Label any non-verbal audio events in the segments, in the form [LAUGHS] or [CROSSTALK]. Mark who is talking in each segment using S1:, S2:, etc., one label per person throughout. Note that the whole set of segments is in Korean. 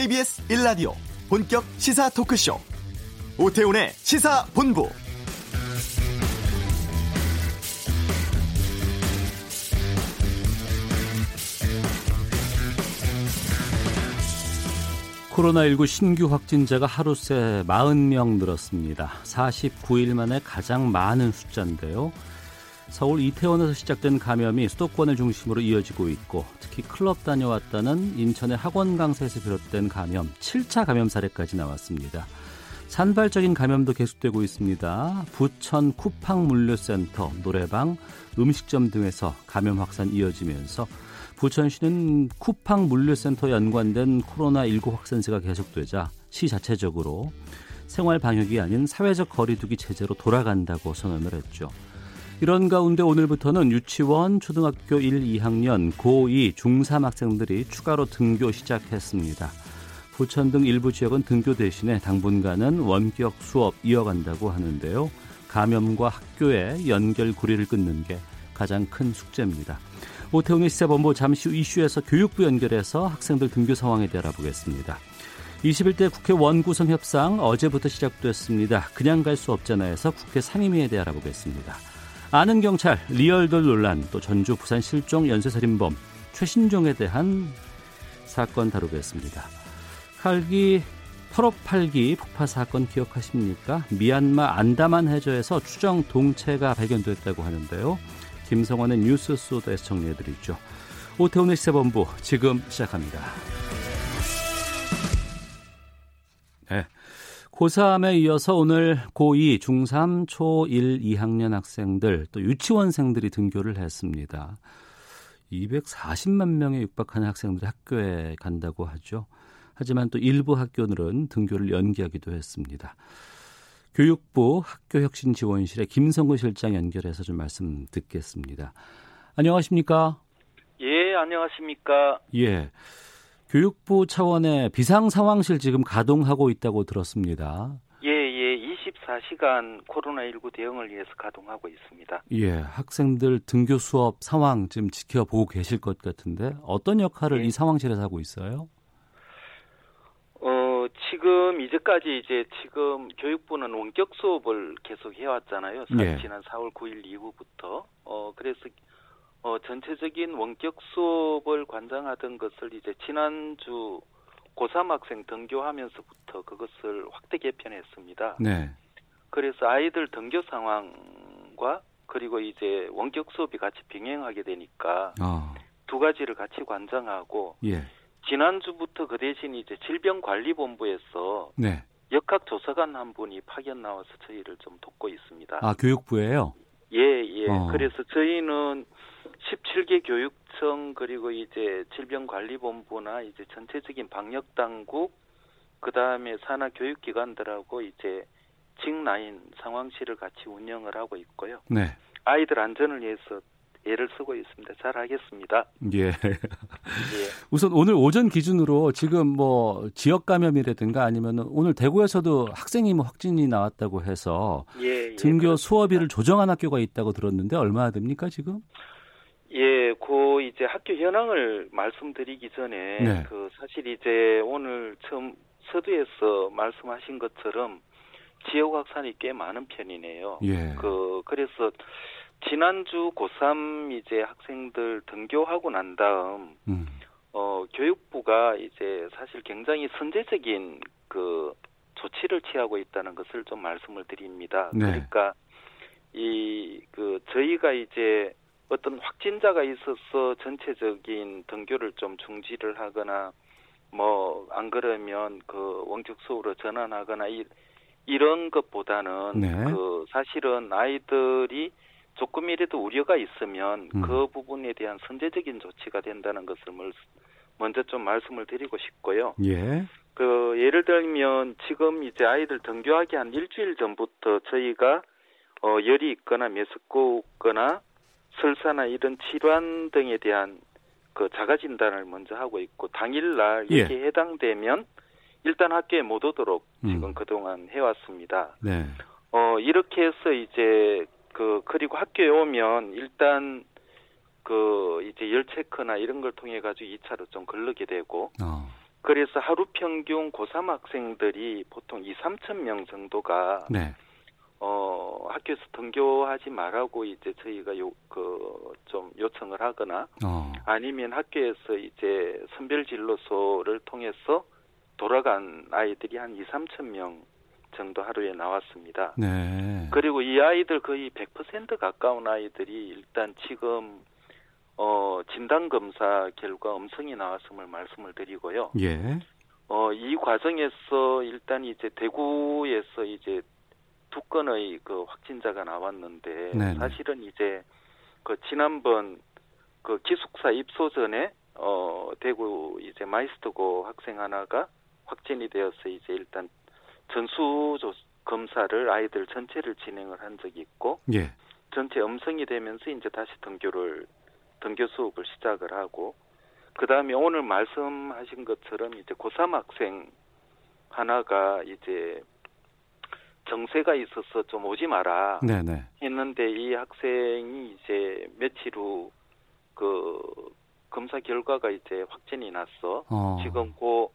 S1: KBS 1라디오 본격 시사 토크쇼 오태훈의 시사본부
S2: 코로나19 신규 확진자가 하루 새 40명 늘었습니다. 49일 만에 가장 많은 숫자인데요. 서울 이태원에서 시작된 감염이 수도권을 중심으로 이어지고 있고 특히 클럽 다녀왔다는 인천의 학원 강사에서 비롯된 감염 7차 감염 사례까지 나왔습니다. 산발적인 감염도 계속되고 있습니다. 부천 쿠팡 물류센터, 노래방, 음식점 등에서 감염 확산 이어지면서 부천시는 쿠팡 물류센터 연관된 코로나19 확산세가 계속되자 시 자체적으로 생활 방역이 아닌 사회적 거리두기 체제로 돌아간다고 선언을 했죠. 이런 가운데 오늘부터는 유치원, 초등학교 1, 2학년, 고2, 중3 학생들이 추가로 등교 시작했습니다. 부천 등 일부 지역은 등교 대신에 당분간은 원격 수업 이어간다고 하는데요. 감염과 학교의 연결 고리를 끊는 게 가장 큰 숙제입니다. 오태훈의 시사본부 잠시 후 이슈에서 교육부 연결해서 학생들 등교 상황에 대해 알아보겠습니다. 21대 국회 원구성 협상 어제부터 시작됐습니다. 그냥 갈 수 없잖아요에서 국회 상임위에 대해 알아보겠습니다. 아는 경찰, 리얼돌 논란, 또 전주 부산 실종 연쇄살인범 최신종에 대한 사건 다루겠습니다. 칼기 8업 8기 폭파 사건 기억하십니까? 미얀마 안다만 해저에서 추정 동체가 발견됐다고 하는데요. 김성환의 뉴스 소드에서 정리해드리죠. 오태훈의 시사본부 지금 시작합니다. 고3에 이어서 오늘 고2, 중3, 초1, 2학년 학생들 또 유치원생들이 등교를 했습니다. 240만 명에 육박하는 학생들이 학교에 간다고 하죠. 하지만 또 일부 학교들은 등교를 연기하기도 했습니다. 교육부 학교혁신지원실의 김성근 실장 연결해서 좀 말씀 듣겠습니다. 안녕하십니까?
S3: 예, 안녕하십니까?
S2: 예. 교육부 차원의 비상상황실 지금 가동하고 있다고 들었습니다.
S3: 예, 예. 24시간 코로나19 대응을 위해서 가동하고 있습니다.
S2: 예. 학생들 등교 수업 상황 지금 지켜보고 계실 것 같은데 어떤 역할을 예. 이 상황실에서 하고 있어요?
S3: 어, 지금 이제까지 이제 지금 교육부는 원격 수업을 계속 해왔잖아요. 예. 지난 4월 9일 이후부터. 어, 그래서 어, 전체적인 원격 수업을 관장하던 것을 이제 지난주 고3 학생 등교하면서부터 그것을 확대 개편했습니다. 네. 그래서 아이들 등교 상황과 그리고 이제 원격 수업이 같이 병행하게 되니까 어. 두 가지를 같이 관장하고 예. 지난주부터 그 대신 이제 질병관리본부에서 네. 역학 조사관 한 분이 파견 나와서 저희를 좀 돕고 있습니다.
S2: 아 교육부예요?
S3: 예, 예. 어. 그래서 저희는 17개 교육청 그리고 이제 질병관리본부나 이제 전체적인 방역 당국 그다음에 산하 교육기관들하고 이제 직라인 상황실을 같이 운영을 하고 있고요. 네. 아이들 안전을 위해서 애를 쓰고 있습니다. 잘 하겠습니다.
S2: 예. 예. 우선 오늘 오전 기준으로 지금 뭐 지역 감염이라든가 아니면 오늘 대구에서도 학생이 뭐 확진이 나왔다고 해서 예, 예, 등교 수업일을 조정한 학교가 있다고 들었는데 얼마나 됩니까 지금?
S3: 예, 그 이제 학교 현황을 말씀드리기 전에 네. 그 사실 이제 오늘 처음 서두에서 말씀하신 것처럼 지역 확산이 꽤 많은 편이네요. 예. 그 그래서 지난주 고3 이제 학생들 등교하고 난 다음 음. 어 교육부가 이제 사실 굉장히 선제적인 그 조치를 취하고 있다는 것을 좀 말씀을 드립니다. 네. 그러니까 이 그 저희가 이제 어떤 확진자가 있어서 전체적인 등교를 좀 중지를 하거나 뭐 안 그러면 그 원격 수업으로 전환하거나 이, 이런 것보다는 네. 그 사실은 아이들이 조금이라도 우려가 있으면 음. 그 부분에 대한 선제적인 조치가 된다는 것을 먼저 좀 말씀을 드리고 싶고요. 예. 그 예를 들면 지금 이제 아이들 등교하기 한 일주일 전부터 저희가 어 열이 있거나 메스꺼거나 설사나 이런 질환 등에 대한 그 자가 진단을 먼저 하고 있고 당일날 예. 이렇게 해당되면 일단 학교에 못 오도록 음. 지금 그동안 해왔습니다. 네. 어 이렇게 해서 이제 그 그리고 학교에 오면 일단 그 이제 열 체크나 이런 걸 통해 가지고 2차로 좀 걸르게 되고 어. 그래서 하루 평균 고3 학생들이 보통 2, 3천 명 정도가 네. 어, 학교에서 등교하지 말라고 이제 저희가 요, 그, 좀 요청을 하거나 어. 아니면 학교에서 이제 선별 진로소를 통해서 돌아간 아이들이 한 2, 3천 명 정도 하루에 나왔습니다. 네. 그리고 이 아이들 거의 100% 가까운 아이들이 일단 지금 어, 진단 검사 결과 음성이 나왔음을 말씀을 드리고요. 예. 어, 이 과정에서 일단 이제 대구에서 이제 두 건의 그 확진자가 나왔는데 네네. 사실은 이제 그 지난번 그 기숙사 입소 전에 어 대구 이제 마이스터고 학생 하나가 확진이 되어서 이제 일단 전수 검사를 아이들 전체를 진행을 한 적이 있고 예. 전체 음성이 되면서 이제 다시 등교를 등교 수업을 시작을 하고 그 다음에 오늘 말씀하신 것처럼 이제 고3 학생 하나가 이제 정세가 있어서 좀 오지 마라 네네. 했는데 이 학생이 이제 며칠 후 그 검사 결과가 이제 확진이 났어. 어. 지금 고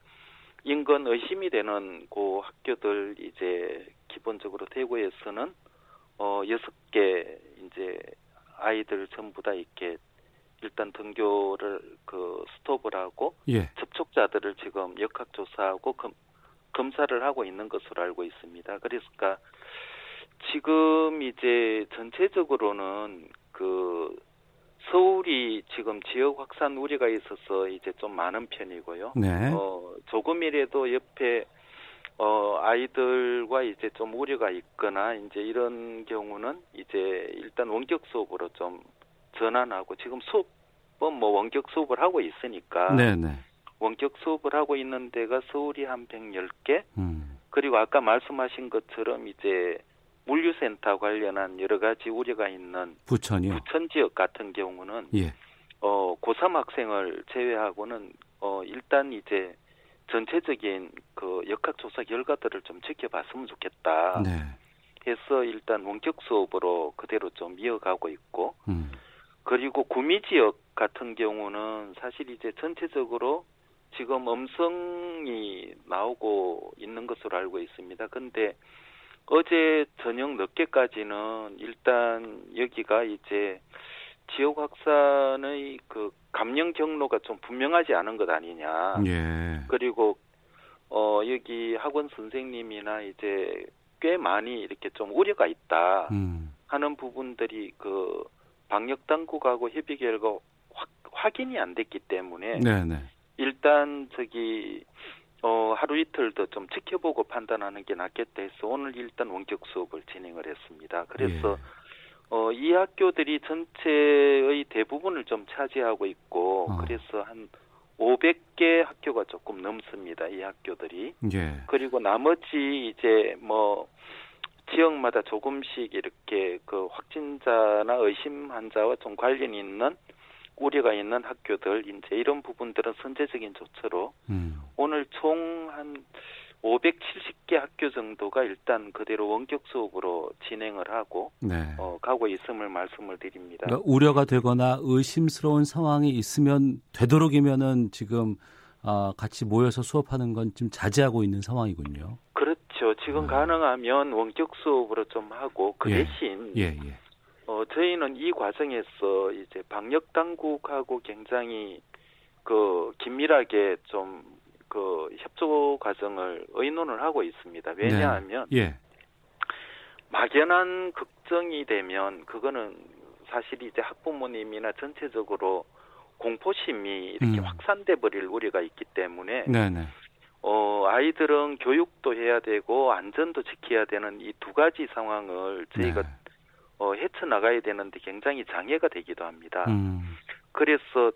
S3: 인근 의심이 되는 고 학교들 이제 기본적으로 대구에서는 어 여섯 개 이제 아이들 전부 다 이렇게 일단 등교를 그 스톱을 하고 예. 접촉자들을 지금 역학 조사하고 검, 검사를 하고 있는 것으로 알고 있습니다. 그러니까 지금 이제 전체적으로는 그 서울이 지금 지역 확산 우려가 있어서 이제 좀 많은 편이고요. 네. 어, 조금이라도 옆에 어, 아이들과 이제 좀 우려가 있거나 이제 이런 경우는 이제 일단 원격 수업으로 좀 전환하고 지금 수업은 뭐 원격 수업을 하고 있으니까 네네. 네. 원격 수업을 하고 있는 데가 서울이 한 110개, 음. 그리고 아까 말씀하신 것처럼 이제 물류센터 관련한 여러 가지 우려가 있는
S2: 부천이요.
S3: 부천 지역 같은 경우는 예. 어 고3 학생을 제외하고는 어 일단 이제 전체적인 그 역학조사 결과들을 좀 지켜봤으면 좋겠다. 네. 해서 일단 원격 수업으로 그대로 좀 이어가고 있고, 음. 그리고 구미 지역 같은 경우는 사실 이제 전체적으로 지금 음성이 나오고 있는 것으로 알고 있습니다. 근데 어제 저녁 늦게까지는 일단 여기가 이제 지역 확산의 그 감염 경로가 좀 분명하지 않은 것 아니냐. 예. 그리고 어 여기 학원 선생님이나 이제 꽤 많이 이렇게 좀 우려가 있다 음. 하는 부분들이 그 방역 당국하고 협의 결과 확, 확인이 안 됐기 때문에 네네. 일단 저기 어 하루 이틀 더 좀 지켜보고 판단하는 게 낫겠다 해서 오늘 일단 원격 수업을 진행을 했습니다. 그래서 예. 어 이 학교들이 전체의 대부분을 좀 차지하고 있고 어. 그래서 한 500개 학교가 조금 넘습니다. 이 학교들이. 예. 그리고 나머지 이제 뭐 지역마다 조금씩 이렇게 그 확진자나 의심 환자와 좀 관련이 있는 우려가 있는 학교들 이제 이런 부분들은 선제적인 조처로 음. 오늘 총 한 570개 학교 정도가 일단 그대로 원격 수업으로 진행을 하고 네. 어, 가고 있음을 말씀을 드립니다.
S2: 그러니까 우려가 되거나 의심스러운 상황이 있으면 되도록이면은 지금 어, 같이 모여서 수업하는 건 좀 자제하고 있는 상황이군요.
S3: 그렇죠. 지금 아. 가능하면 원격 수업으로 좀 하고 그 예. 대신 예, 예. 어, 저희는 이 과정에서 이제 방역 당국하고 굉장히 그 긴밀하게 좀 그 협조 과정을 의논을 하고 있습니다. 왜냐하면 네. 예. 막연한 걱정이 되면 그거는 사실 이제 학부모님이나 전체적으로 공포심이 이렇게 음. 확산돼 버릴 우려가 있기 때문에 네네. 네. 어 아이들은 교육도 해야 되고 안전도 지켜야 되는 이 두 가지 상황을 저희가 네. 어, 헤쳐 나가야 되는데 굉장히 장애가 되기도 합니다. 음. 그래서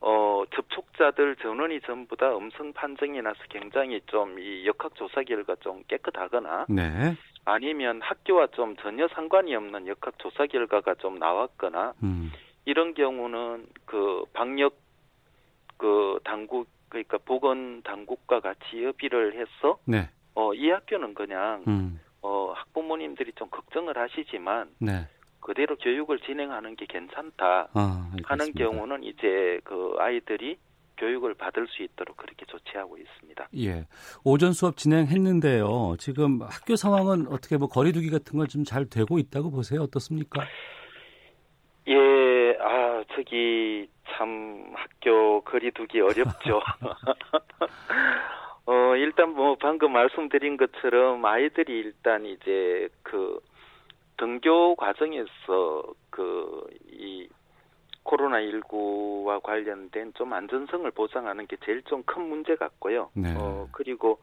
S3: 어, 접촉자들 전원이 전부 다 음성 판정이 나서 굉장히 좀 이 역학 조사 결과 좀 깨끗하거나 네. 아니면 학교와 좀 전혀 상관이 없는 역학 조사 결과가 좀 나왔거나 음. 이런 경우는 그 방역 그 당국 그러니까 보건 당국과 같이 협의를 해서 네. 어, 이 학교는 그냥 음. 어, 학부모님들이 좀 걱정을 하시지만 네. 그대로 교육을 진행하는 게 괜찮다 아, 하는 경우는 이제 그 아이들이 교육을 받을 수 있도록 그렇게 조치하고 있습니다.
S2: 예. 오전 수업 진행했는데요. 지금 학교 상황은 어떻게 뭐 거리두기 같은 건좀잘 되고 있다고 보세요? 어떻습니까?
S3: 예, 아, 저기 참 학교 거리두기 어렵죠. [LAUGHS] [LAUGHS] 어, 일단 뭐 방금 말씀드린 것처럼 아이들이 일단 이제 그 등교 과정에서 그 이 코로나19와 관련된 좀 안전성을 보장하는 게 제일 좀 큰 문제 같고요. 네. 어, 그리고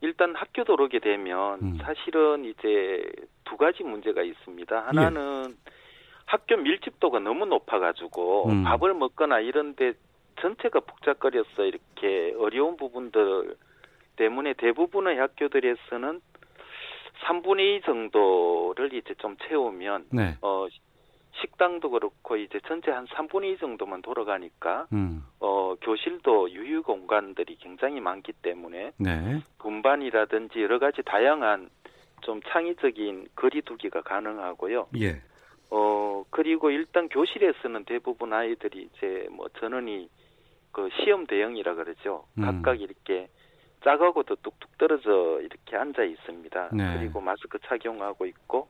S3: 일단 학교 들어오게 되면 음. 사실은 이제 두 가지 문제가 있습니다. 하나는 예. 학교 밀집도가 너무 높아가지고 음. 밥을 먹거나 이런데 전체가 복잡거려서 이렇게 어려운 부분들 때문에 대부분의 학교들에서는 3분의 2 정도를 이제 좀 채우면 네. 어 식당도 그렇고 이제 전체 한 3분의 2 정도만 돌아가니까 음. 어 교실도 유휴 공간들이 굉장히 많기 때문에 네. 분반이라든지 여러 가지 다양한 좀 창의적인 거리두기가 가능하고요. 예. 어 그리고 일단 교실에서는 대부분 아이들이 이제 뭐 전원이 그 시험 대형이라 그러죠. 음. 각각 이렇게 짝하고도 뚝뚝 떨어져 이렇게 앉아 있습니다. 네. 그리고 마스크 착용하고 있고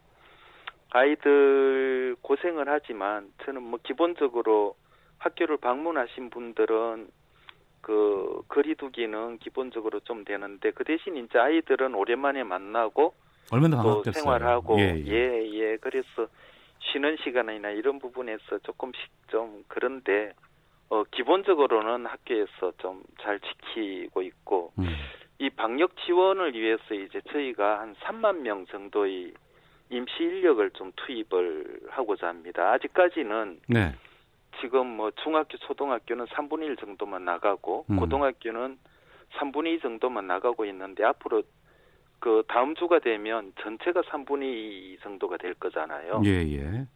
S3: 아이들 고생을 하지만 저는 뭐 기본적으로 학교를 방문하신 분들은 그 거리두기는 기본적으로 좀 되는데 그 대신 이제 아이들은 오랜만에 만나고
S2: 얼마나 또
S3: 생활하고 예예 예. 예, 그래서 쉬는 시간이나 이런 부분에서 조금씩 좀 그런데 어, 기본적으로는 학교에서 좀 잘 지키고 있고, 음. 이 방역 지원을 위해서 이제 저희가 한 3만 명 정도의 임시 인력을 좀 투입을 하고자 합니다. 아직까지는 네. 지금 뭐 중학교, 초등학교는 3분의 1 정도만 나가고, 음. 고등학교는 3분의 2 정도만 나가고 있는데, 앞으로 그 다음 주가 되면 전체가 3분의 2 정도가 될 거잖아요. 예, 예.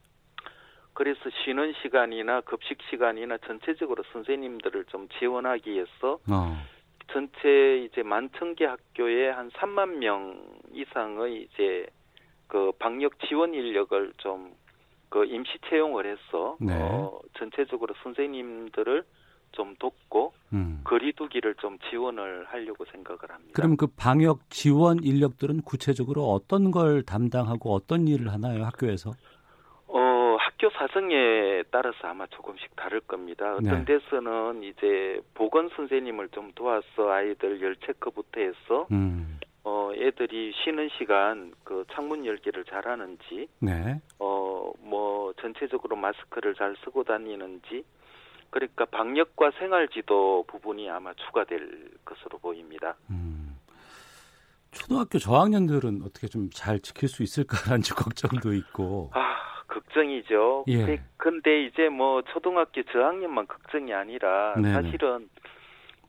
S3: 그래서 쉬는 시간이나 급식 시간이나 전체적으로 선생님들을 좀 지원하기 위해서 어. 전체 이제 만천 개 학교에 한 3만 명 이상의 이제 그 방역 지원 인력을 좀 그 임시 채용을 해서 네. 어 전체적으로 선생님들을 좀 돕고 음. 거리두기를 좀 지원을 하려고 생각을 합니다.
S2: 그럼 그 방역 지원 인력들은 구체적으로 어떤 걸 담당하고 어떤 일을 하나요 학교에서?
S3: 학교 사정에 따라서 아마 조금씩 다를 겁니다. 어떤 네. 데서는 이제 보건 선생님을 좀 도와서 아이들 열 체크부터 해서 음. 어 애들이 쉬는 시간 그 창문 열기를 잘 하는지 네. 어뭐 전체적으로 마스크를 잘 쓰고 다니는지 그러니까 방역과 생활지도 부분이 아마 추가될 것으로 보입니다. 음.
S2: 초등학교 저학년들은 어떻게 좀 잘 지킬 수 있을까라는 [LAUGHS] 걱정도 있고.
S3: 아 걱정이죠. 예. 근데 이제 뭐 초등학교 저학년만 걱정이 아니라 네네. 사실은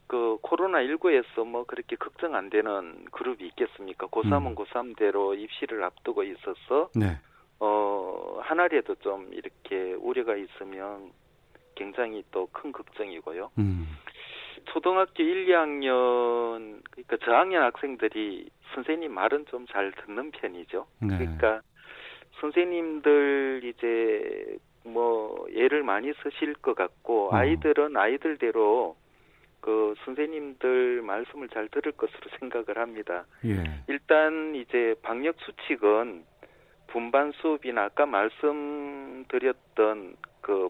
S3: 그 코로나 19에서 뭐 그렇게 걱정 안 되는 그룹이 있겠습니까? 고3은 음. 고3대로 입시를 앞두고 있어서 네. 어 하나라도 좀 이렇게 우려가 있으면 굉장히 또 큰 걱정이고요. 음. 초등학교 1, 2학년 그러니까 저학년 학생들이 선생님 말은 좀 잘 듣는 편이죠. 네. 그러니까 선생님들 이제 뭐 예를 많이 쓰실 것 같고 어. 아이들은 아이들대로 그 선생님들 말씀을 잘 들을 것으로 생각을 합니다. 예. 일단 이제 방역 수칙은 분반 수업이나 아까 말씀드렸던 그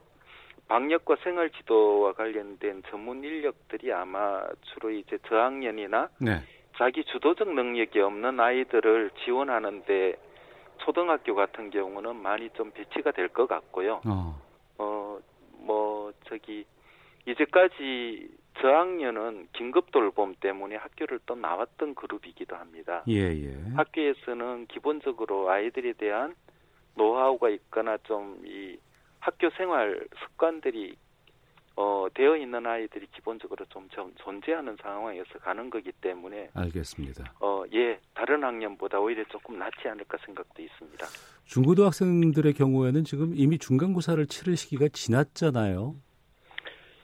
S3: 방역과 생활 지도와 관련된 전문 인력들이 아마 주로 이제 저학년이나 네. 자기 주도적 능력이 없는 아이들을 지원하는데 초등학교 같은 경우는 많이 좀 배치가 될 것 같고요. 어. 어, 뭐, 저기, 이제까지 저학년은 긴급 돌봄 때문에 학교를 또 나왔던 그룹이기도 합니다. 예, 예. 학교에서는 기본적으로 아이들에 대한 노하우가 있거나 좀 이 학교 생활 습관들이 어, 되어 있는 아이들이 기본적으로 좀 존재하는 상황에서 가는 거기 때문에
S2: 알겠습니다.
S3: 어, 예, 다른 학년보다 오히려 조금 낫지 않을까 생각도 있습니다.
S2: 중고등학생들의 경우에는 지금 이미 중간고사를 치를 시기가 지났잖아요.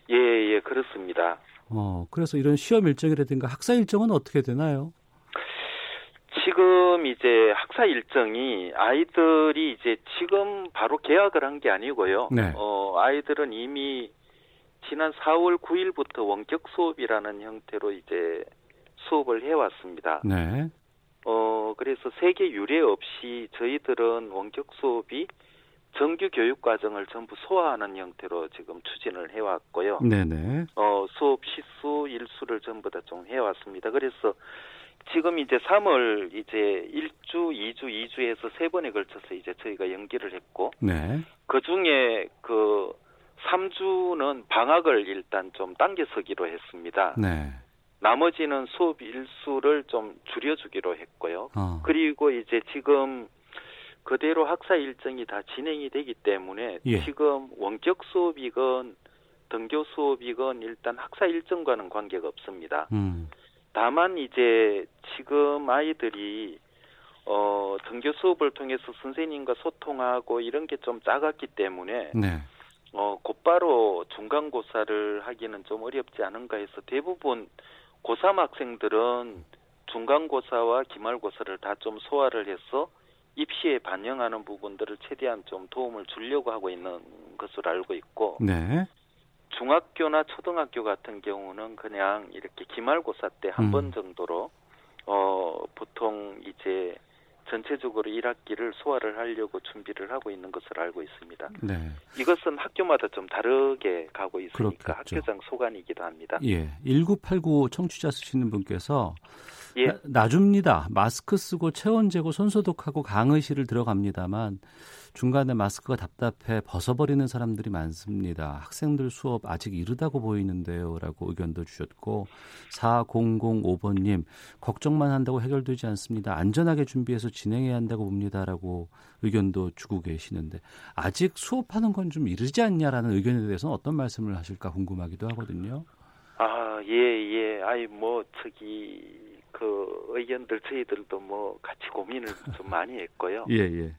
S3: 예, 예, 그렇습니다.
S2: 어, 그래서 이런 시험 일정이라든가 학사 일정은 어떻게 되나요?
S3: 지금 이제 학사 일정이 아이들이 이제 지금 바로 계약을 한 게 아니고요. 네. 어, 아이들은 이미 지난 4월 9일부터 원격 수업이라는 형태로 이제 수업을 해왔습니다. 네. 어, 그래서 세계 유례 없이 저희들은 원격 수업이 정규 교육 과정을 전부 소화하는 형태로 지금 추진을 해왔고요. 네네. 어, 수업 시수, 일수를 전부 다 좀 해왔습니다. 그래서 지금 이제 3월 이제 1주, 2주, 2주에서 세 번에 걸쳐서 이제 저희가 연기를 했고, 네. 그 중에 그 3주는 방학을 일단 좀 당겨서기로 했습니다. 네. 나머지는 수업 일수를 좀 줄여주기로 했고요. 어. 그리고 이제 지금 그대로 학사 일정이 다 진행이 되기 때문에 예. 지금 원격 수업이건 등교 수업이건 일단 학사 일정과는 관계가 없습니다. 음. 다만 이제 지금 아이들이 어 등교 수업을 통해서 선생님과 소통하고 이런 게 좀 작았기 때문에 네. 어 곧바로 중간고사를 하기는 좀 어렵지 않은가 해서 대부분 고3 학생들은 중간고사와 기말고사를 다 좀 소화를 해서 입시에 반영하는 부분들을 최대한 좀 도움을 주려고 하고 있는 것으로 알고 있고 네. 중학교나 초등학교 같은 경우는 그냥 이렇게 기말고사 때 한번 음. 정도로 어 보통 이제 전체적으로 1학기를 소화를 하려고 준비를 하고 있는 것을 알고 있습니다. 네. 이것은 학교마다 좀 다르게 가고 있으니까 그렇겠죠. 학교장 소관이기도 합니다.
S2: 예. 1989 청취자 쓰시는 분께서 예. 나, 줍니다 마스크 쓰고 체온 재고 손 소독하고 강의실을 들어갑니다만 중간에 마스크가 답답해 벗어버리는 사람들이 많습니다. 학생들 수업 아직 이르다고 보이는데요. 라고 의견도 주셨고 4005번님 걱정만 한다고 해결되지 않습니다. 안전하게 준비해서 진행해야 한다고 봅니다. 라고 의견도 주고 계시는데 아직 수업하는 건 좀 이르지 않냐라는 의견에 대해서는 어떤 말씀을 하실까 궁금하기도 하거든요.
S3: 아, 예, 예. 아이, 뭐, 저기, 그 의견들 저희들도 뭐 같이 고민을 좀 많이 했고요. [LAUGHS] 예, 예.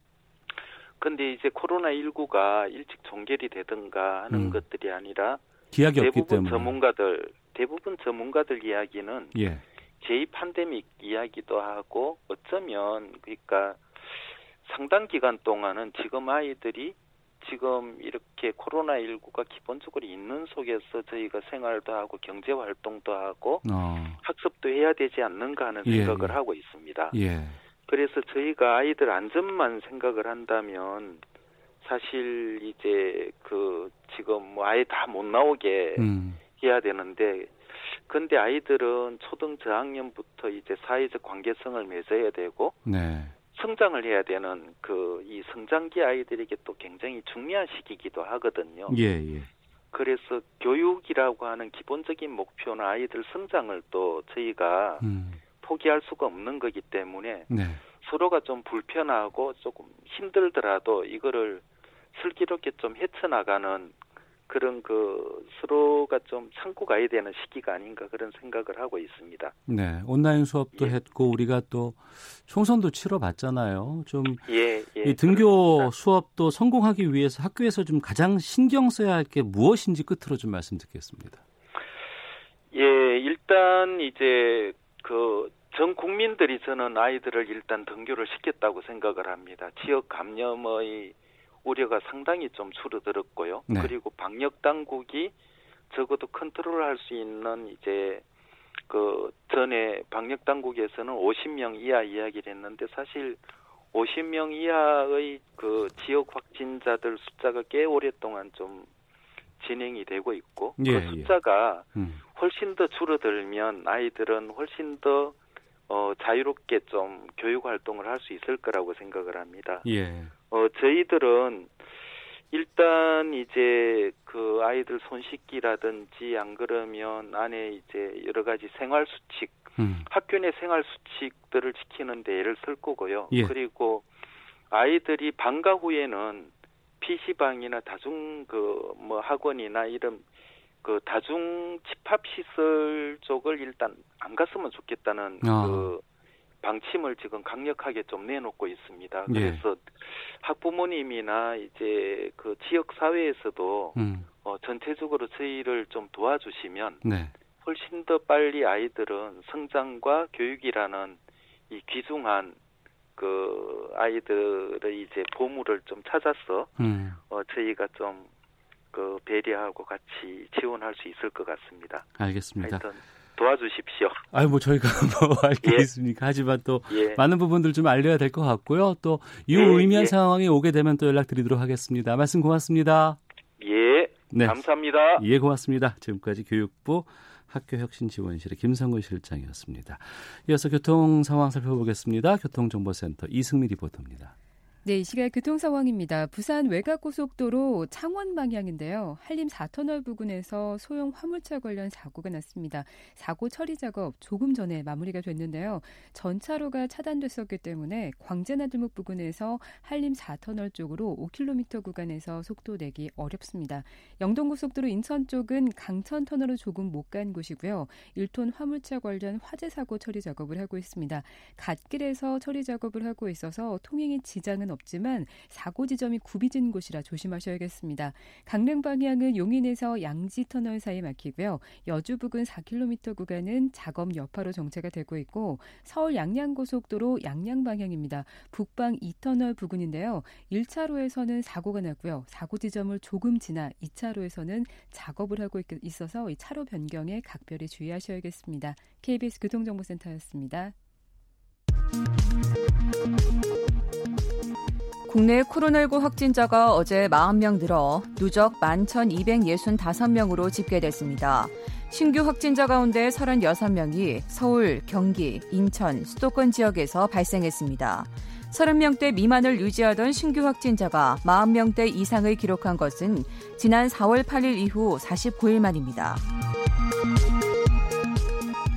S3: 근데 이제 코로나19가 일찍 종결이 되든가 하는 음. 것들이 아니라
S2: 기약이
S3: 대부분 전문가들 대부분 전문가들 이야기는 예. 제2 판데믹 이야기도 하고 어쩌면 그러니까 상당 기간 동안은 지금 아이들이 지금 이렇게 코로나19가 기본적으로 있는 속에서 저희가 생활도 하고 경제 활동도 하고 어. 학습도 해야 되지 않는가 하는 예, 생각을 예. 하고 있습니다. 예. 그래서 저희가 아이들 안전만 생각을 한다면 사실 이제 그 지금 뭐 아예 다 못 나오게 음. 해야 되는데 근데 아이들은 초등 저학년부터 이제 사회적 관계성을 맺어야 되고 네. 성장을 해야 되는 그 이 성장기 아이들에게 또 굉장히 중요한 시기이기도 하거든요. 예, 예. 그래서 교육이라고 하는 기본적인 목표나 아이들 성장을 또 저희가 음. 포기할 수가 없는 거기 때문에 네. 서로가 좀 불편하고 조금 힘들더라도 이거를 슬기롭게 좀 헤쳐나가는 그런 그 서로가 좀 참고 가야 되는 시기가 아닌가 그런 생각을 하고 있습니다.
S2: 네, 온라인 수업도 예. 했고 우리가 또 총선도 치러봤잖아요. 좀 예, 예, 이 등교 그렇습니다. 수업도 성공하기 위해서 학교에서 좀 가장 신경 써야 할 게 무엇인지 끝으로 좀 말씀 듣겠습니다.
S3: 예, 일단 이제 그 전 국민들이 저는 아이들을 일단 등교를 시켰다고 생각을 합니다. 지역 감염의 우려가 상당히 좀 줄어들었고요. 네. 그리고 방역 당국이 적어도 컨트롤할 수 있는 이제 그 전에 방역 당국에서는 50명 이하 이야기를 했는데 사실 50명 이하의 그 지역 확진자들 숫자가 꽤 오랫동안 좀 진행이 되고 있고 그 예, 그 숫자가 예. 음. 훨씬 더 줄어들면 아이들은 훨씬 더 어, 자유롭게 좀 교육 활동을 할 수 있을 거라고 생각을 합니다. 예. 어, 저희들은 일단 이제 그 아이들 손 씻기라든지 안 그러면 안에 이제 여러 가지 생활 수칙, 음. 학교 내 생활 수칙들을 지키는 데 애를 쓸 거고요. 예. 그리고 아이들이 방과 후에는 PC방이나 다중 그 뭐 학원이나 이런 그 다중 집합 시설 쪽을 일단 안 갔으면 좋겠다는 아. 그 방침을 지금 강력하게 좀 내놓고 있습니다. 예. 그래서 학부모님이나 이제 그 지역 사회에서도 음. 어, 전체적으로 저희를 좀 도와주시면 네. 훨씬 더 빨리 아이들은 성장과 교육이라는 이 귀중한 그 아이들의 이제 보물을 좀 찾아서 음. 어, 저희가 좀 그 배려하고 같이 지원할 수 있을 것 같습니다.
S2: 알겠습니다.
S3: 하여튼 도와주십시오. [LAUGHS]
S2: 아유, 뭐 저희가 [LAUGHS] 뭐 알겠습니까? 예. 하지만 또 예. 많은 부분들 좀 알려야 될 것 같고요. 또 유의미한 예, 예. 상황이 오게 되면 또 연락드리도록 하겠습니다. 말씀 고맙습니다.
S3: 예. 네. 감사합니다.
S2: 예, 고맙습니다. 지금까지 교육부 학교혁신지원실의 김성근 실장이었습니다. 이어서 교통 상황 살펴보겠습니다. 교통정보센터 이승미 리포터입니다.
S4: 네, 이 시각 교통 상황입니다. 부산 외곽고속도로 창원 방향인데요. 한림 4터널 부근에서 소형 화물차 관련 사고가 났습니다. 사고 처리 작업 조금 전에 마무리가 됐는데요. 전차로가 차단됐었기 때문에 광재나들목 부근에서 한림 4터널 쪽으로 5km 구간에서 속도 내기 어렵습니다. 영동고속도로 인천 쪽은 강천 터널로 조금 못 간 곳이고요. 1톤 화물차 관련 화재 사고 처리 작업을 하고 있습니다. 갓길에서 처리 작업을 하고 있어서 통행에 지장은 없지만 사고 지점이 굽이진 곳이라 조심하셔야겠습니다. 강릉 방향은 용인에서 양지 터널 사이 막히고요. 여주 부근 4km 구간은 작업 여파로 정체가 되고 있고 서울 양양 고속도로 양양 방향입니다. 북방 2터널 부근인데요. 1차로에서는 사고가 났고요. 사고 지점을 조금 지나 2차로에서는 작업을 하고 있어서 이 차로 변경에 각별히 주의하셔야겠습니다. KBS 교통정보센터였습니다. 국내 코로나19 확진자가 어제 40명 늘어 누적 11,265명으로 집계됐습니다. 신규 확진자 가운데 36명이 서울, 경기, 인천, 수도권 지역에서 발생했습니다. 30명대 미만을 유지하던 신규 확진자가 40명대 이상을 기록한 것은 지난 4월 8일 이후 49일 만입니다.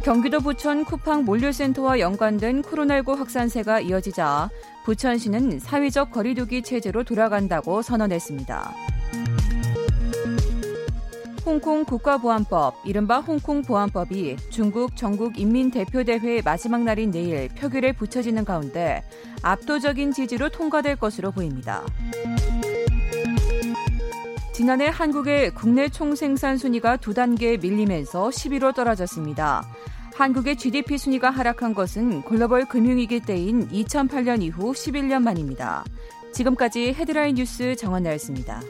S4: 경기도 부천 쿠팡 몰류센터와 연관된 코로나19 확산세가 이어지자 부천시는 사회적 거리두기 체제로 돌아간다고 선언했습니다. 홍콩 국가보안법, 이른바 홍콩보안법이 중국 전국 인민대표대회 마지막 날인 내일 표결에 붙여지는 가운데 압도적인 지지로 통과될 것으로 보입니다. 지난해 한국의 국내 총생산 순위가 두 단계 밀리면서 11로 떨어졌습니다. 한국의 GDP 순위가 하락한 것은 글로벌 금융위기 때인 2008년 이후 11년 만입니다. 지금까지 헤드라인 뉴스 정원나였습니다.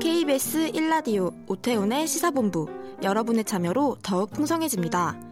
S5: KBS 1라디오 오태훈의 시사본부 여러분의 참여로 더욱 풍성해집니다.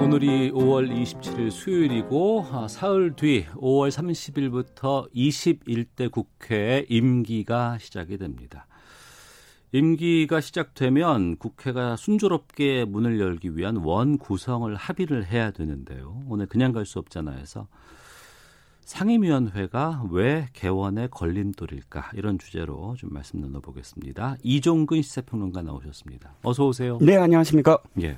S2: 오늘이 5월 27일 수요일이고 아, 사흘 뒤 5월 30일부터 21대 국회 임기가 시작이 됩니다. 임기가 시작되면 국회가 순조롭게 문을 열기 위한 원 구성을 합의를 해야 되는데요. 오늘 그냥 갈 수 없잖아요. 해서 상임위원회가 왜 개원에 걸림돌일까 이런 주제로 좀 말씀 나눠보겠습니다. 이종근 시사평론가 나오셨습니다. 어서 오세요.
S6: 네, 안녕하십니까?
S2: 예.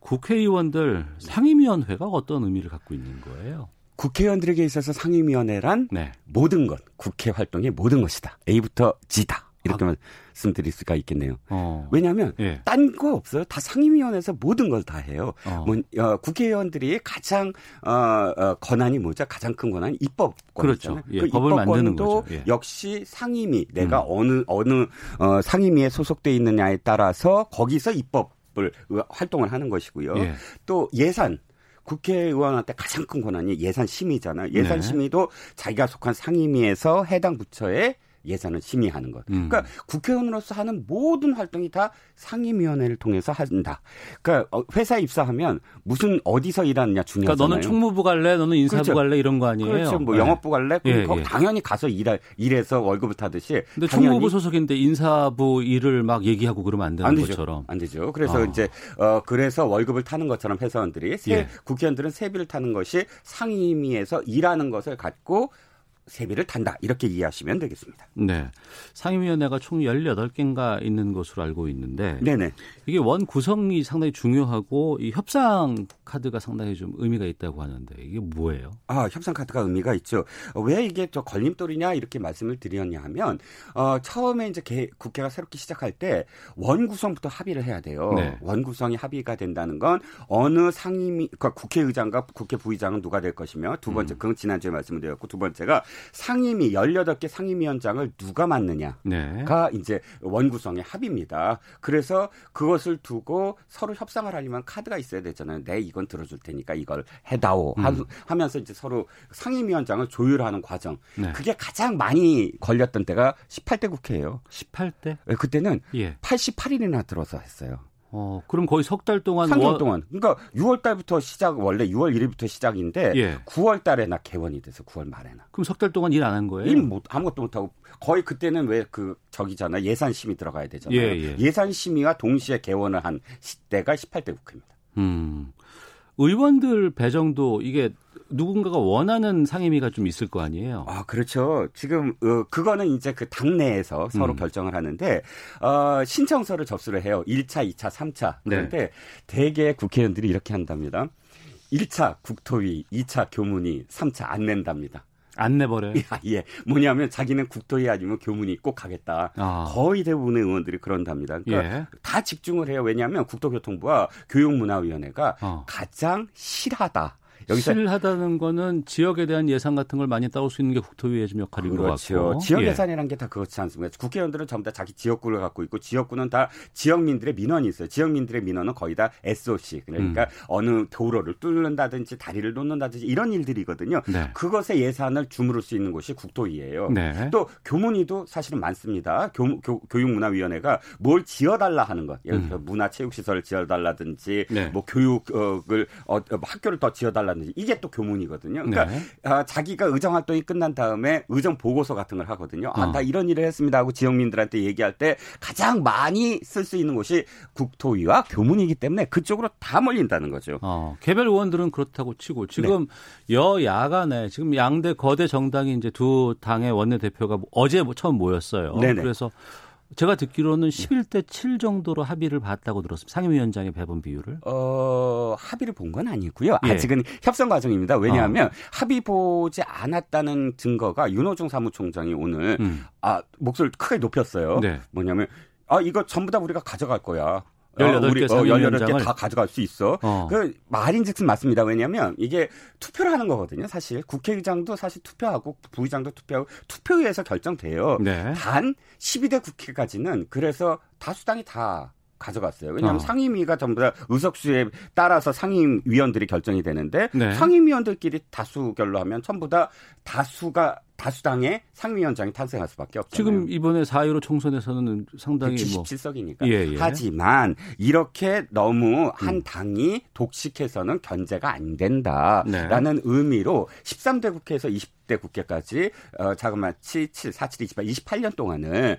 S2: 국회의원들 상임위원회가 어떤 의미를 갖고 있는 거예요?
S6: 국회의원들에게 있어서 상임위원회란 네. 모든 것, 국회 활동의 모든 것이다. A부터 G다. 이렇게 아. 말씀드릴 수가 있겠네요. 어. 왜냐하면 예. 딴거 없어요. 다 상임위원회에서 모든 걸 다 해요. 어. 뭐 어, 국회의원들이 가장 어, 어, 권한이 뭐죠? 가장 큰 권한이 입법권이잖아요.
S2: 그렇죠. 예, 그 법을 만드는 거죠.
S6: 예. 역시 상임위 내가 음. 어느 어느 어, 상임위에 소속돼 있느냐에 따라서 거기서 입법 을 활동을 하는 것이고요. 예. 또 예산 국회의원한테 가장 큰 권한이 예산 심의잖아요. 예산 네. 심의도 자기가 속한 상임위에서 해당 부처에 예산을 심의하는 것. 음. 그러니까 국회의원으로서 하는 모든 활동이 다 상임위원회를 통해서 한다. 그러니까 어, 회사 입사하면 무슨 어디서 일하느냐 중요하잖아요.
S2: 그러니까 너는 총무부 갈래, 너는 인사부 그렇죠. 갈래 이런 거 아니에요?
S6: 그렇죠. 뭐 네. 영업부 갈래? 예, 예. 당연히 가서 일하, 일해서 월급을 타듯이.
S2: 근데 총무부 소속인데 인사부 일을 막 얘기하고 그러면 안 되는 안 것처럼.
S6: 안 되죠. 그래서 어. 이제 어 그래서 월급을 타는 것처럼 회사원들이 세, 예. 국회의원들은 세비를 타는 것이 상임위에서 일하는 것을 갖고 세비를 탄다. 이렇게 이해하시면 되겠습니다.
S2: 네. 상임위원회가 총 18개인가 있는 것으로 알고 있는데
S6: 네네.
S2: 이게 원 구성이 상당히 중요하고 이 협상 카드가 상당히 좀 의미가 있다고 하는데 이게 뭐예요?
S6: 아, 협상 카드가 의미가 있죠. 왜 이게 저 걸림돌이냐 이렇게 말씀을 드렸냐 하면 어, 처음에 이제 개, 국회가 새롭게 시작할 때 원 구성부터 합의를 해야 돼요. 네. 원 구성이 합의가 된다는 건 어느 상임위 그러니까 국회의장과 국회 부의장은 누가 될 것이며 두 번째 음. 그건 지난주에 말씀을 드렸고 두 번째가 상임위 18개 상임위원장을 누가 맡느냐가 네. 이제 원구성의 합의입니다. 그래서 그것을 두고 서로 협상을 하려면 카드가 있어야 되잖아요. 내 네, 이건 들어줄 테니까 이걸 해다오 음. 하 면서 이제 서로 상임위원장을 조율하는 과정. 네. 그게 가장 많이 걸렸던 때가 18대 국회예요.
S2: 18대?
S6: 그때는 예. 88일이나 들어서 했어요.
S2: 어, 그럼 거의 석 달 동안
S6: 3개월 월... 동안. 그러니까 6월 달부터 시작 원래 6월 1일부터 시작인데 예. 9월 달에 나 개원이 돼서 9월 말에 나.
S2: 그럼 석 달 동안 일 안 한 거예요?
S6: 일 못 아무것도 못 하고 거의 그때는 왜 그 저기잖아. 예산 심의 들어가야 되잖아요. 예, 예. 산 심의와 동시에 개원을 한 시대가 18대 국회입니다. 음.
S2: 의원들 배정도 이게 누군가가 원하는 상임위가 좀 있을 거 아니에요.
S6: 아 그렇죠. 지금 어, 그거는 이제 그 당내에서 서로 음. 결정을 하는데 어, 신청서를 접수를 해요. 1차, 2차, 3차. 그런데 네. 대개 국회의원들이 이렇게 한답니다. 1차 국토위, 2차 교문위, 3차 안 낸답니다.
S2: 안 내버려요? [LAUGHS]
S6: 예. 뭐냐면 자기는 국토위 아니면 교문이 꼭 가겠다. 아. 거의 대부분의 의원들이 그런답니다. 그러니까 예. 다 집중을 해요. 왜냐하면 국토교통부와 교육문화위원회가 어. 가장 실하다.
S2: 여기서 실하다는 거는 지역에 대한 예산 같은 걸 많이 따올 수 있는 게 국토위의 좀 역할인 그렇죠. 것 같고.
S6: 지역 예. 예산이라는 게 다 그렇지 않습니까? 국회의원들은 전부 다 자기 지역구를 갖고 있고 지역구는 다 지역민들의 민원이 있어요. 지역민들의 민원은 거의 다 SOC 그러니까 음. 어느 도로를 뚫는다든지 다리를 놓는다든지 이런 일들이거든요. 네. 그것에 예산을 주무를 수 있는 곳이 국토위예요. 네. 또 교문위도 사실은 많습니다. 교, 교, 교육문화위원회가 뭘 지어달라 하는 것, 예를 들어 음. 문화체육시설을 지어달라든지 네. 뭐 교육을 어, 학교를 더 지어달라 한다든지 이게 또 교문이거든요. 그러니까 네. 아, 자기가 의정 활동이 끝난 다음에 의정 보고서 같은 걸 하거든요. 아, 어. 나 이런 일을 했습니다 하고 지역민들한테 얘기할 때 가장 많이 쓸 수 있는 곳이 국토위와 교문이기 때문에 그쪽으로 다 몰린다는 거죠.
S2: 어, 개별 의원들은 그렇다고 치고 지금 네. 여야 간에 지금 양대 거대 정당이 이제 두 당의 원내대표가 어제 처음 모였어요. 네네. 그래서 제가 듣기로는 11대 7 정도로 합의를 봤다고 들었습니다. 상임위원장의 배분 비율을.
S6: 어, 합의를 본 건 아니고요. 예. 아직은 협상 과정입니다. 왜냐하면 어. 합의 보지 않았다는 증거가 윤호중 사무총장이 오늘 음. 아, 목소리를 크게 높였어요. 네. 뭐냐면 아, 이거 전부 다 우리가 가져갈 거야.
S2: 18개 어, 18개
S6: 다 가져갈 수 있어. 어. 그 말인즉슨 맞습니다. 왜냐하면 이게 투표를 하는 거거든요. 사실 국회의장도 사실 투표하고 부의장도 투표하고 투표에서 결정돼요. 네. 단 12대 국회까지는 그래서 다수당이 다 가져갔어요. 왜냐하면 어. 상임위가 전부 다 의석수에 따라서 상임위원들이 결정이 되는데 네. 상임위원들끼리 다수결로 하면 전부 다 다수가 다수당의 상임위원장이 탄생할 수밖에 없잖아요.
S2: 지금 이번에 4.15 총선에서는 상당히
S6: 77석이니까. 뭐. 예, 예. 하지만 이렇게 너무 한 음. 당이 독식해서는 견제가 안 된다라는 네. 의미로 13대 국회에서 20대 국회까지 어, 자그마치 7, 4, 7, 28, 28년 동안은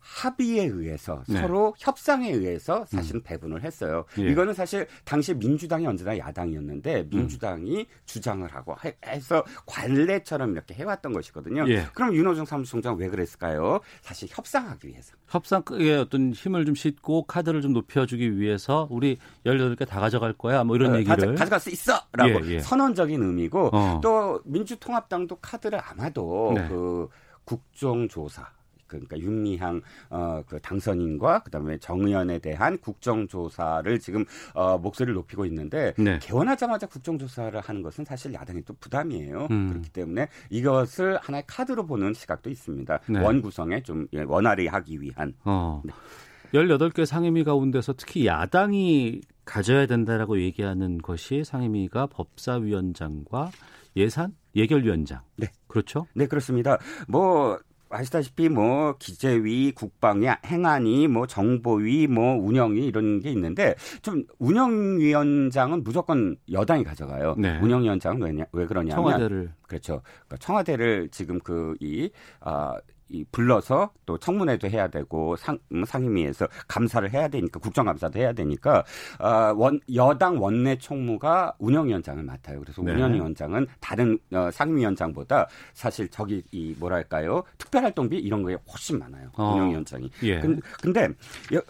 S6: 합의에 의해서 네. 서로 협상에 의해서 사실은 음. 배분을 했어요. 예. 이거는 사실 당시 민주당이 언제나 야당이었는데 민주당이 음. 주장을 하고 해서 관례처럼 이렇게 해왔던 것이거든요. 예. 그럼 윤호중 사무총장 왜 그랬을까요? 사실 협상하기 위해서.
S2: 협상의 어떤 힘을 좀 싣고 카드를 좀 높여주기 위해서 우리 18개 다 가져갈 거야 뭐 이런 어, 얘기를.
S6: 가져, 갈수 있어! 라고 예, 예. 선언적인 의미고 어. 또 민주통합당도 카드를 아마도 네. 그 국정조사 그러니까 윤미향 어, 그 당선인과 그다음에 정의연에 대한 국정조사를 지금 어, 목소리를 높이고 있는데 네. 개원하자마자 국정조사를 하는 것은 사실 야당이 또 부담이에요. 음. 그렇기 때문에 이것을 하나의 카드로 보는 시각도 있습니다. 네. 원 구성에 좀 예, 원활히 하기 위한. 어. 네.
S2: 18개 상임위 가운데서 특히 야당이 가져야 된다라고 얘기하는 것이 상임위가 법사위원장과 예산 예결위원장. 네. 그렇죠?
S6: 네, 그렇습니다. 뭐 아시다시피 뭐 기재위, 국방위, 행안위, 뭐 정보위, 뭐 운영위 이런 게 있는데 좀 운영위원장은 무조건 여당이 가져가요. 네. 운영위원장은 왜냐 왜 그러냐면
S2: 청와대를
S6: 그렇죠. 그러니까 청와대를 지금 그이 아, 이 불러서 또 청문회도 해야 되고 상, 음, 상임위에서 감사를 해야 되니까 국정감사도 해야 되니까 어, 원, 여당 원내 총무가 운영위원장을 맡아요. 그래서 네. 운영위원장은 다른 어, 상임위원장보다 사실 저기 이 뭐랄까요 특별활동비 이런 거에 훨씬 많아요. 어. 운영위원장이. 예. 근, 근데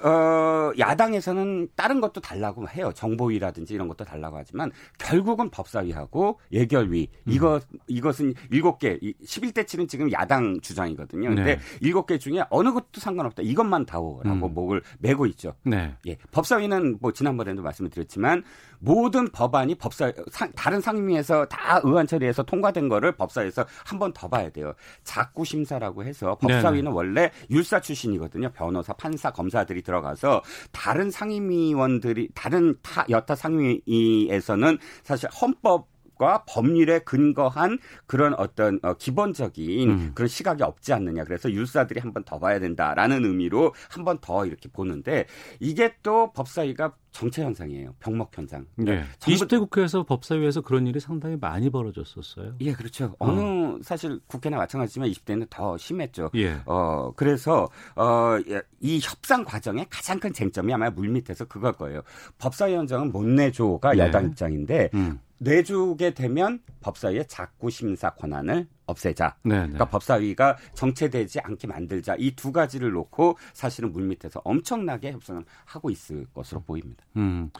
S6: 어, 야당에서는 다른 것도 달라고 해요. 정보위라든지 이런 것도 달라고 하지만 결국은 법사위하고 예결위 음. 이것 이것은 일곱 개 11대 7은 지금 야당 주장이거든요. 근데 네. 일곱 개 중에 어느 것도 상관없다. 이것만 다오라고 음. 목을 메고 있죠. 네. 예. 법사위는 뭐 지난번에도 말씀을 드렸지만 모든 법안이 법사 상, 다른 상임위에서 다 의안 처리해서 통과된 거를 법사위에서 한 번 더 봐야 돼요. 자꾸 심사라고 해서 법사위는 네네. 원래 율사 출신이거든요. 변호사, 판사, 검사들이 들어가서 다른 상임위원들이 다른 타 여타 상임위에서는 사실 헌법 과 법률에 근거한 그런 어떤 어, 기본적인 음. 그런 시각이 없지 않느냐. 그래서 율사들이 한 번 더 봐야 된다라는 의미로 한 번 더 이렇게 보는데 이게 또 법사위가 정체 현상이에요. 병목 현상.
S2: 네. 20대 국회에서 법사위에서 그런 일이 상당히 많이 벌어졌었어요.
S6: 예, 그렇죠. 어. 느 사실 국회나 마찬가지지만 20대는 더 심했죠. 예. 어, 그래서 어, 예, 이 협상 과정의 가장 큰 쟁점이 아마 물밑에서 그걸 거예요. 법사위원장은 못 내줘가 네. 여당 입장인데 음. 내주게 되면 법사위의 자구 심사 권한을 없애자. 네네. 그러니까 법사위가 정체되지 않게 만들자. 이 두 가지를 놓고 사실은 물밑에서 엄청나게 협상을 하고 있을 것으로 보입니다. 음.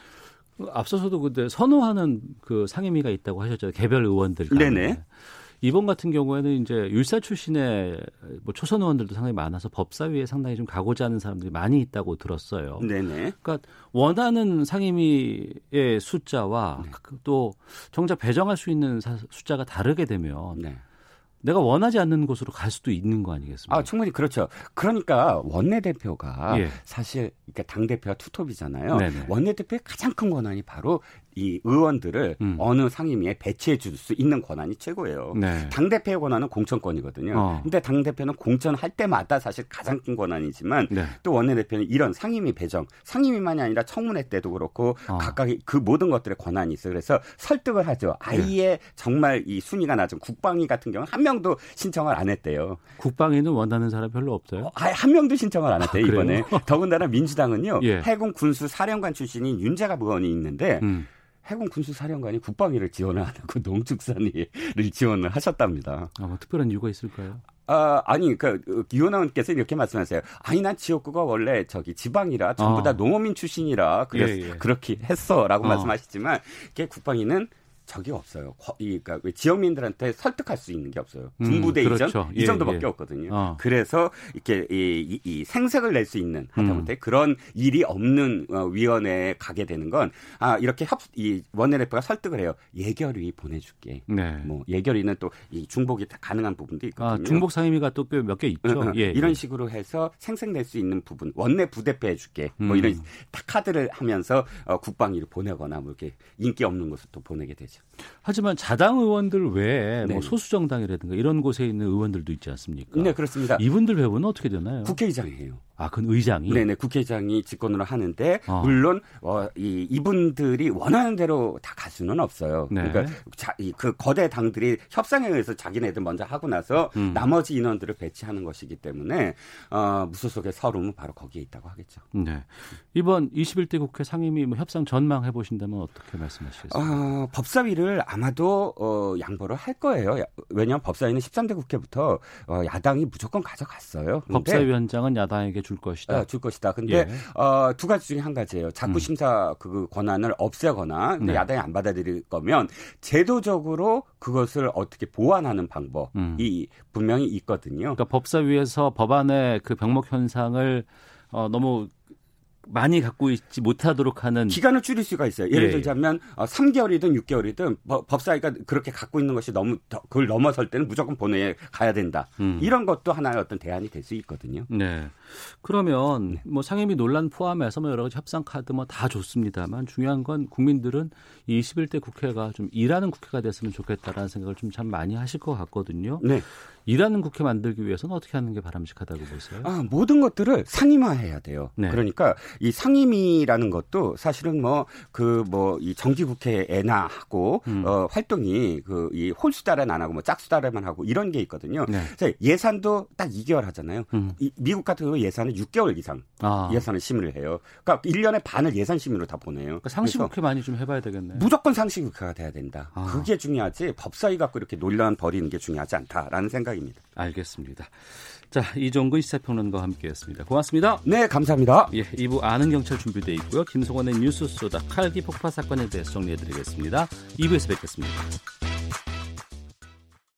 S2: 앞서서도 근데 선호하는 그 상임위가 있다고 하셨죠. 개별 의원들.
S6: 네네.
S2: 이번 같은 경우에는 이제 율사 출신의 뭐 초선 의원들도 상당히 많아서 법사위에 상당히 좀 가고자 하는 사람들이 많이 있다고 들었어요.
S6: 네네.
S2: 그러니까 원하는 상임위의 숫자와 네. 또 정작 배정할 수 있는 숫자가 다르게 되면 네. 내가 원하지 않는 곳으로 갈 수도 있는 거 아니겠습니까?
S6: 아, 충분히 그렇죠. 그러니까 원내대표가 예. 사실 그러니까 당대표가 투톱이잖아요. 원내대표의 가장 큰 권한이 바로 이 의원들을 음. 어느 상임위에 배치해 줄 수 있는 권한이 최고예요. 네. 당 대표의 권한은 공천권이거든요. 어. 근데 당 대표는 공천할 때마다 사실 가장 큰 권한이지만 네. 또 원내 대표는 이런 상임위 배정, 상임위만이 아니라 청문회 때도 그렇고 어. 각각의 그 모든 것들의 권한이 있어요. 그래서 설득을 하죠. 아예 네. 정말 이 순위가 낮은 국방위 같은 경우는 한 명도 신청을 안 했대요.
S2: 국방위는 원하는 사람 별로 없어요? 어,
S6: 아예 한 명도 신청을 안 했대요 아, 이번에. 더군다나 민주당은요 예. 해군 군수 사령관 출신인 윤재갑 의원이 있는데. 음. 해군 군수사령관이 국방위를 지원을 안 하고 [LAUGHS] 농축산위를 지원을 하셨답니다.
S2: 아, 뭐 특별한 이유가 있을까요?
S6: 아, 아니, 그, 유원 의원께서 이렇게 말씀하세요. 아니, 난 지역구가 원래 저기 지방이라 전부 다 어. 농어민 출신이라 그래서 예, 예. 그렇게 했어. 라고 어. 말씀하시지만, 이게 국방위는 적이 없어요. 이, 그러니까 지역민들한테 설득할 수 있는 게 없어요. 음, 군부대 음, 그렇죠. 이전 이 예, 정도밖에 예. 없거든요. 어. 그래서 이렇게 이, 이, 이, 생색을 낼 수 있는 하다못해 음. 그런 일이 없는 어, 위원회에 가게 되는 건 아, 이렇게 협, 이 원내대표가 설득을 해요. 예결위 보내줄게. 네. 뭐 예결위는 또 이 중복이 다 가능한 부분도 있거든요. 아,
S2: 중복 상임위가 또 몇 개 있죠.
S6: 예, 예, 이런 식으로 해서 생색 낼 수 있는 부분 원내 부대표 해줄게. 뭐 음. 이런 다 카드를 하면서 어, 국방위를 보내거나 뭐 이렇게 인기 없는 곳을 또 보내게 되죠.
S2: 하지만 자당 의원들 외에 네. 뭐 소수 정당이라든가 이런 곳에 있는 의원들도 있지 않습니까?
S6: 네, 그렇습니다.
S2: 이분들 배분은 어떻게 되나요?
S6: 국회의장이에요.
S2: 아, 그건 의장이?
S6: 네네, 국회의장이 직권으로 하는데, 어. 물론, 어, 이, 이분들이 원하는 대로 다 갈 수는 없어요. 네. 그러니까, 자, 이, 그 거대 당들이 협상에 의해서 자기네들 먼저 하고 나서 음. 나머지 인원들을 배치하는 것이기 때문에, 어, 무소속의 서름은 바로 거기에 있다고 하겠죠.
S2: 네. 이번 21대 국회 상임위 뭐 협상 전망 해 보신다면 어떻게 말씀하시겠습니까?
S6: 어, 법사위를 아마도, 어, 양보를 할 거예요. 왜냐하면 법사위는 13대 국회부터, 어, 야당이 무조건 가져갔어요.
S2: 법사위원장은 야당에게 줄 것이다.
S6: 네, 줄 것이다. 근데 예. 어, 두 가지 중에 한 가지예요. 자꾸 음. 심사 그 권한을 없애거나 네. 야당이 안 받아들일 거면 제도적으로 그것을 어떻게 보완하는 방법이 음. 분명히 있거든요.
S2: 그러니까 법사위에서 법안의 그 병목 현상을 어, 너무 많이 갖고 있지 못하도록 하는
S6: 기간을 줄일 수가 있어요. 예를 예. 들자면 어, 3개월이든 6개월이든 법사위가 그렇게 갖고 있는 것이 너무 그걸 넘어설 때는 무조건 본회의에 가야 된다. 음. 이런 것도 하나의 어떤 대안이 될 수 있거든요.
S2: 네. 그러면 네. 뭐 상임위 논란 포함해서 뭐 여러 가지 협상 카드 뭐 다 좋습니다만 중요한 건 국민들은 이 21대 국회가 좀 일하는 국회가 됐으면 좋겠다라는 생각을 좀 참 많이 하실 것 같거든요. 네. 일하는 국회 만들기 위해서는 어떻게 하는 게 바람직하다고 보세요?
S6: 아, 모든 것들을 상임화해야 돼요. 네. 그러니까 이 상임위라는 것도 사실은 뭐 그 뭐 이 정기 국회 애나하고 음. 어, 활동이 그 이 홀수달은 안 하고 뭐 짝수달에만 하고 이런 게 있거든요. 네. 예산도 딱 2개월 하잖아요. 음. 이, 미국 같은 경우 예산은 6개월 이상 아. 예산을 심의를 해요. 그러니까 1년에 반을 예산 심의로 다 보내요. 그러니까
S2: 상시 국회 많이 좀 해봐야 되겠네요.
S6: 무조건 상시 국회가 돼야 된다. 아. 그게 중요하지 법사위 갖고 이렇게 논란 벌이는 게 중요하지 않다라는 생각 입니다.
S2: 알겠습니다. 자, 이종근 시사평론가와 함께했습니다. 고맙습니다.
S6: 네, 감사합니다.
S2: 예, 2부 아는 경찰 준비되어 있고요. 김성원의 뉴스 쏘다 칼기 폭파 사건에 대해서 정리해드리겠습니다. 2부에서 뵙겠습니다.